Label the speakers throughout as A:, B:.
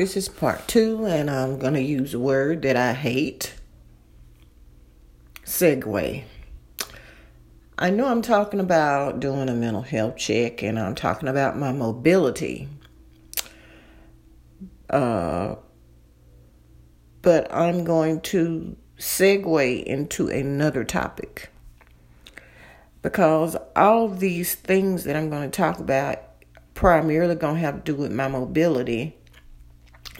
A: This is part two, and I'm going to use a word that I hate segue. I know I'm talking about doing a mental health check, and I'm talking about my mobility. Uh, but I'm going to segue into another topic because all these things that I'm going to talk about primarily going to have to do with my mobility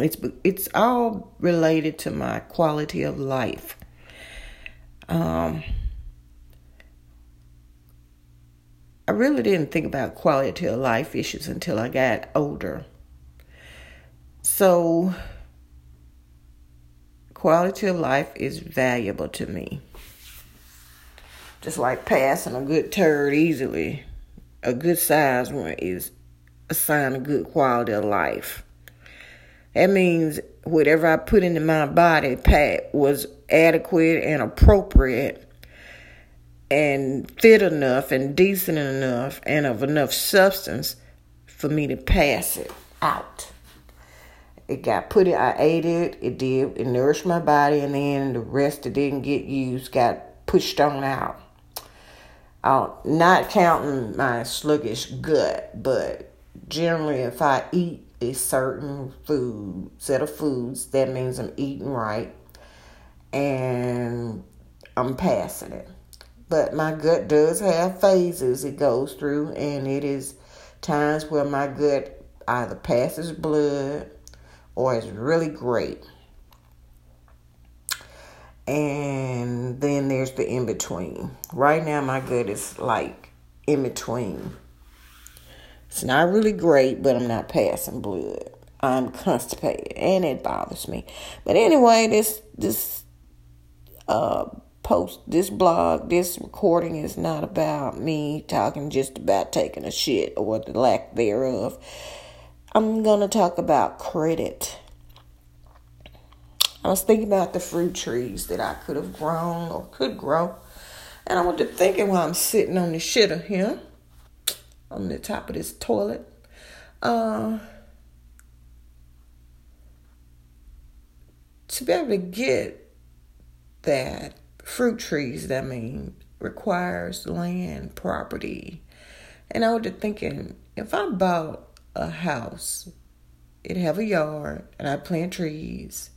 A: it's it's all related to my quality of life. Um, I really didn't think about quality of life issues until I got older. So, quality of life is valuable to me. Just like passing a good turd easily, a good size one is a sign of good quality of life. That means whatever I put into my body, Pat, was adequate and appropriate and fit enough and decent enough and of enough substance for me to pass it out. It got put in, I ate it, it did, it nourished my body, and then the rest that didn't get used got pushed on out. Uh, not counting my sluggish gut, but generally, if I eat a certain food, set of foods, that means I'm eating right and I'm passing it. But my gut does have phases it goes through, and it is times where my gut either passes blood or is really great. And then there's the in between. Right now, my gut is like in between. It's not really great, but I'm not passing blood. I'm constipated and it bothers me. But anyway, this this uh post this blog, this recording is not about me talking just about taking a shit or the lack thereof. I'm gonna talk about credit. I was thinking about the fruit trees that I could have grown or could grow. And I to thinking while I'm sitting on the shitter here on the top of this toilet. Uh, to be able to get that fruit trees, that mean requires land, property. And I was thinking, if I bought a house, it'd have a yard, and I plant trees.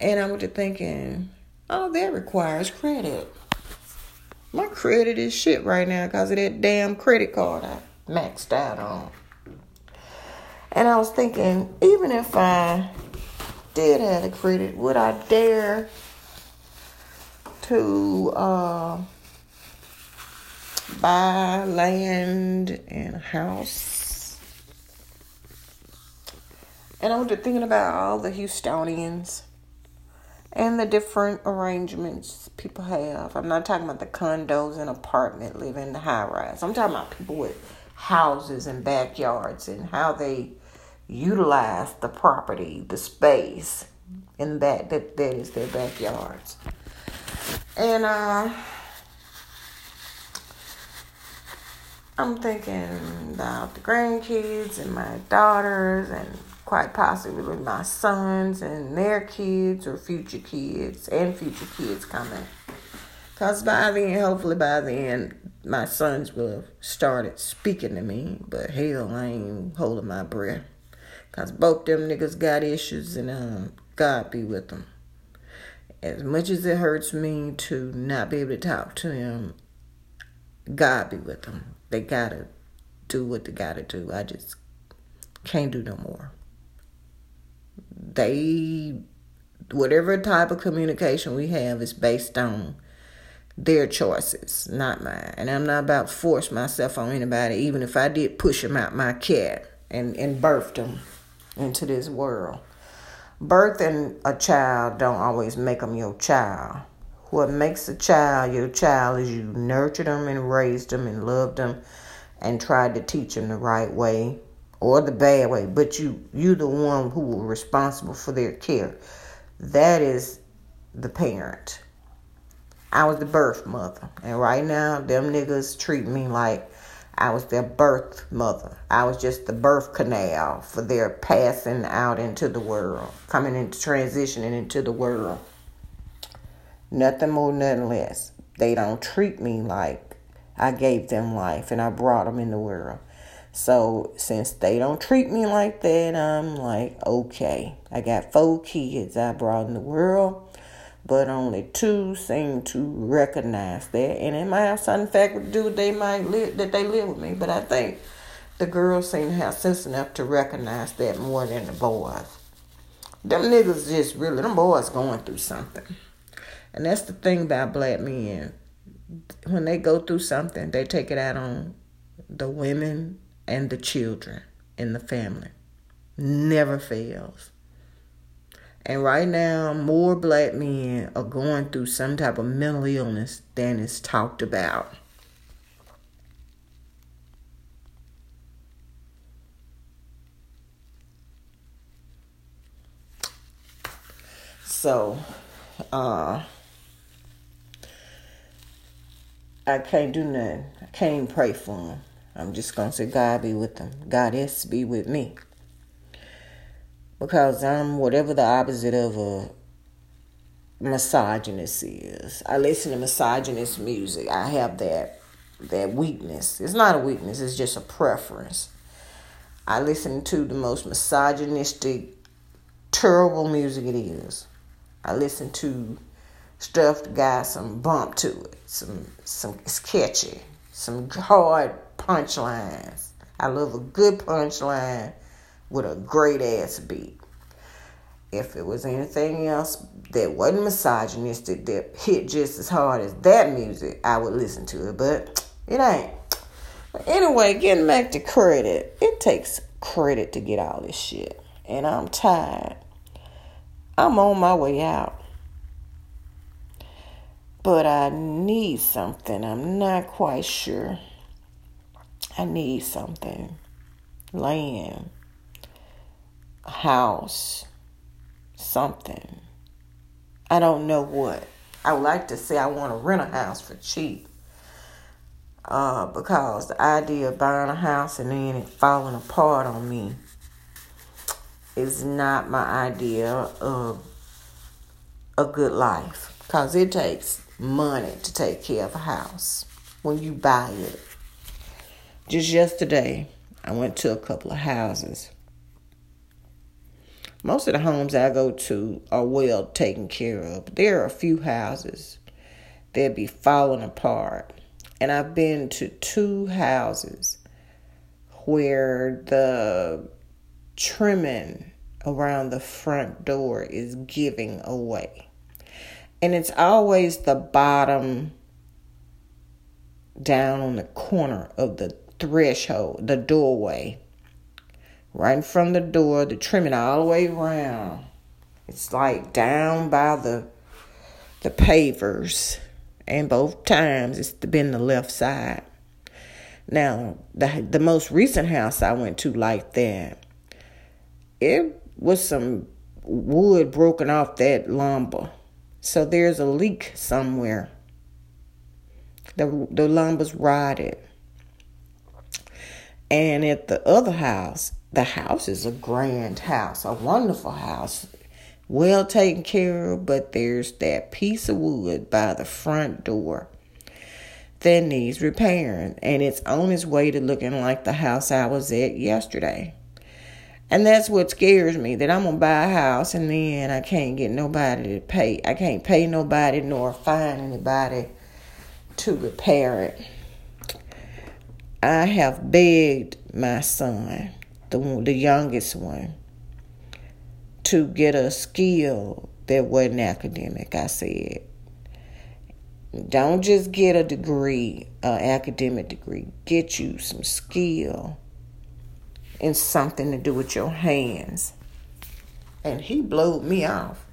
A: And I was thinking, oh, that requires credit. My credit is shit right now because of that damn credit card I maxed out on. And I was thinking, even if I did have the credit, would I dare to uh, buy land and a house? And I was thinking about all the Houstonians and the different arrangements people have. I'm not talking about the condos and apartment living, the high rise. I'm talking about people with houses and backyards and how they utilize the property, the space in that that, that is their backyards. And uh I'm thinking about the grandkids and my daughters and quite possibly my sons and their kids or future kids and future kids coming. Because by then, hopefully by then, my sons will have started speaking to me. But hell, I ain't holding my breath. Because both them niggas got issues and um, God be with them. As much as it hurts me to not be able to talk to them, God be with them. They gotta do what they gotta do. I just can't do no more they whatever type of communication we have is based on their choices, not mine. And I'm not about to force myself on anybody, even if I did push them out my cat and, and birthed them into this world. Birthing a child don't always make them your child. What makes a child your child is you nurtured them and raised them and loved them and tried to teach them the right way or the bad way, but you you the one who were responsible for their care. That is the parent. I was the birth mother. And right now them niggas treat me like I was their birth mother. I was just the birth canal for their passing out into the world, coming into transitioning into the world. Nothing more, nothing less. They don't treat me like I gave them life and I brought them in the world. So since they don't treat me like that, I'm like, okay. I got four kids I brought in the world but only two seem to recognize that. And it might have something fact to do they might live that they live with me. But I think the girls seem to have sense enough to recognize that more than the boys. Them niggas just really them boys going through something. And that's the thing about black men. When they go through something, they take it out on the women and the children in the family. Never fails. And right now, more black men are going through some type of mental illness than is talked about. So, uh, I can't do nothing. I can't even pray for them. I'm just gonna say, God be with them. God is be with me because I'm whatever the opposite of a misogynist is. I listen to misogynist music. I have that that weakness. It's not a weakness, it's just a preference. I listen to the most misogynistic, terrible music it is. I listen to stuff that got some bump to it, some some it's catchy, some hard punchlines. I love a good punchline with a great ass beat. If it was anything else that wasn't misogynistic that hit just as hard as that music, I would listen to it, but it ain't. But anyway, getting back to credit, it takes credit to get all this shit. And I'm tired. I'm on my way out. But I need something. I'm not quite sure. I need something. Land house, something. I don't know what. I would like to say I want to rent a house for cheap. Uh, because the idea of buying a house and then it falling apart on me is not my idea of a good life. Because it takes money to take care of a house when you buy it. Just yesterday, I went to a couple of houses most of the homes I go to are well taken care of. There are a few houses that be falling apart. And I've been to two houses where the trimming around the front door is giving away. And it's always the bottom down on the corner of the threshold, the doorway right of the door, the trimming all the way around. It's like down by the the pavers, and both times it's been the left side. Now, the the most recent house I went to like that, it was some wood broken off that lumber. So there's a leak somewhere. The the lumber's rotted. And at the other house, the house is a grand house, a wonderful house, well taken care of, but there's that piece of wood by the front door that needs repairing, and it's on its way to looking like the house I was at yesterday. And that's what scares me that I'm gonna buy a house and then I can't get nobody to pay. I can't pay nobody nor find anybody to repair it. I have begged my son the the youngest one, to get a skill that wasn't academic. I said, don't just get a degree, an academic degree. Get you some skill and something to do with your hands. And he blowed me off.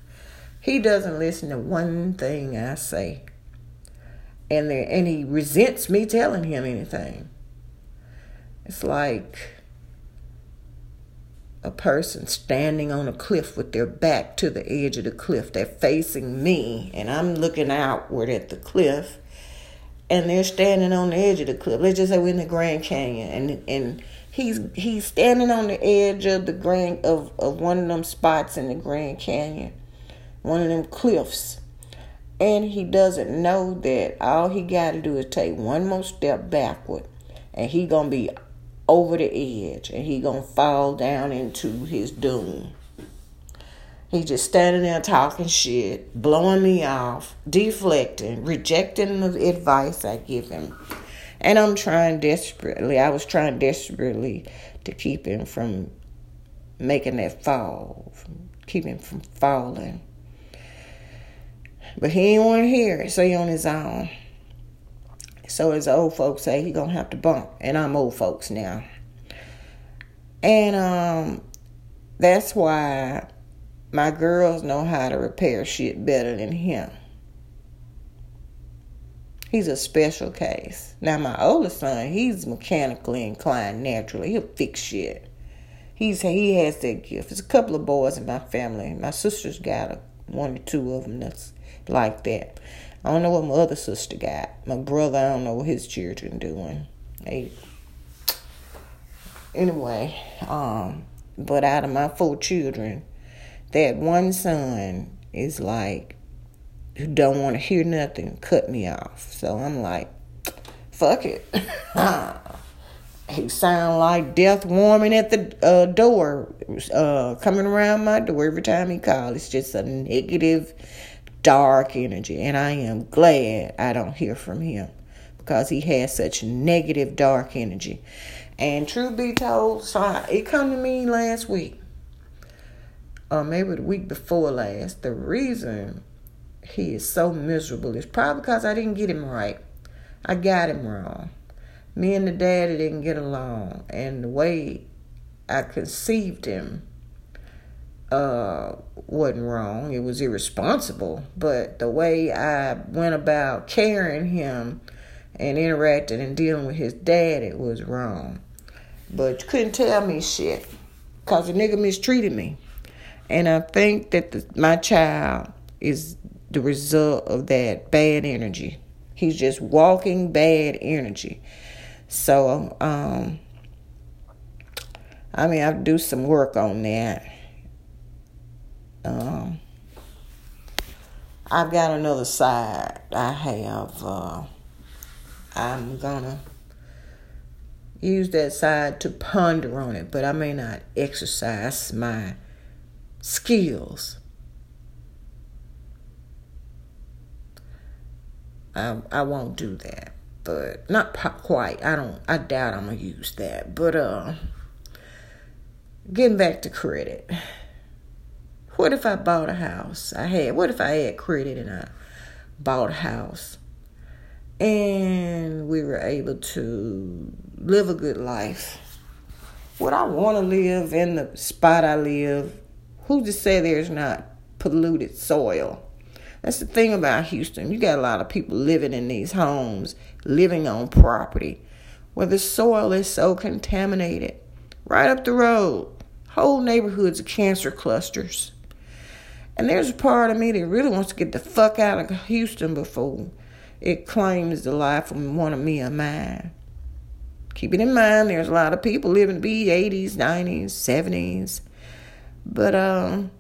A: He doesn't listen to one thing I say. And there, and he resents me telling him anything. It's like a person standing on a cliff with their back to the edge of the cliff. They're facing me, and I'm looking outward at the cliff. and they're standing on the edge of the cliff. Let's just say we're in the Grand Canyon, and and he's he's standing on the edge of the grand of of one of them spots in the Grand Canyon, one of them cliffs, and he doesn't know that all he got to do is take one more step backward, and he gonna be over the edge, and he gonna fall down into his doom. He just standing there talking shit, blowing me off, deflecting, rejecting the advice I give him. And I'm trying desperately, I was trying desperately to keep him from making that fall, keep him from falling. But he ain't want to hear it, so he on his own. So as old folks say, he gonna have to bump. And I'm old folks now. And um that's why my girls know how to repair shit better than him. He's a special case. Now my oldest son, he's mechanically inclined naturally. He'll fix shit. He's he has that gift. There's a couple of boys in my family. My sister's got a, one or two of them that's like that. I don't know what my other sister got. My brother, I don't know what his children doing. They anyway, um, but out of my four children, that one son is like who don't want to hear nothing, cut me off. So I'm like, fuck it. he sound like death warming at the uh, door, uh, coming around my door every time he calls. It's just a negative, dark energy, and I am glad I don't hear from him because he has such negative, dark energy. And truth be told, so it come to me last week or maybe the week before last, the reason he is so miserable is probably because I didn't get him right. I got him wrong. Me and the daddy didn't get along, and the way I conceived him uh, wasn't wrong. It was irresponsible, but the way I went about carrying him and interacting and dealing with his dad, it was wrong. But you couldn't tell me shit because the nigga mistreated me. And I think that the, my child is the result of that bad energy. He's just walking bad energy. So, um, I mean, I do some work on that. Um, I've got another side. I have. Uh, I'm gonna use that side to ponder on it, but I may not exercise my skills. I, I won't do that, but not quite. I don't. I doubt I'm gonna use that. But uh, getting back to credit. What if I bought a house? I had. What if I had credit and I bought a house, and we were able to live a good life? Would I want to live in the spot I live Who to say there's not polluted soil? That's the thing about Houston. You got a lot of people living in these homes, living on property where the soil is so contaminated. Right up the road, whole neighborhoods of cancer clusters. And there's a part of me that really wants to get the fuck out of Houston before it claims the life of one of me or mine. Keep it in mind, there's a lot of people living to be 80s, 90s, 70s. But um,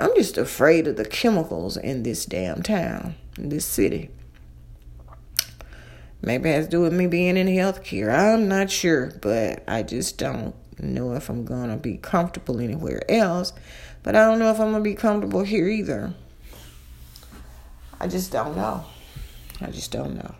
A: I'm just afraid of the chemicals in this damn town, in this city. Maybe it has to do with me being in healthcare. I'm not sure, but I just don't know if I'm gonna be comfortable anywhere else. But I don't know if I'm gonna be comfortable here either. I just don't know. I just don't know.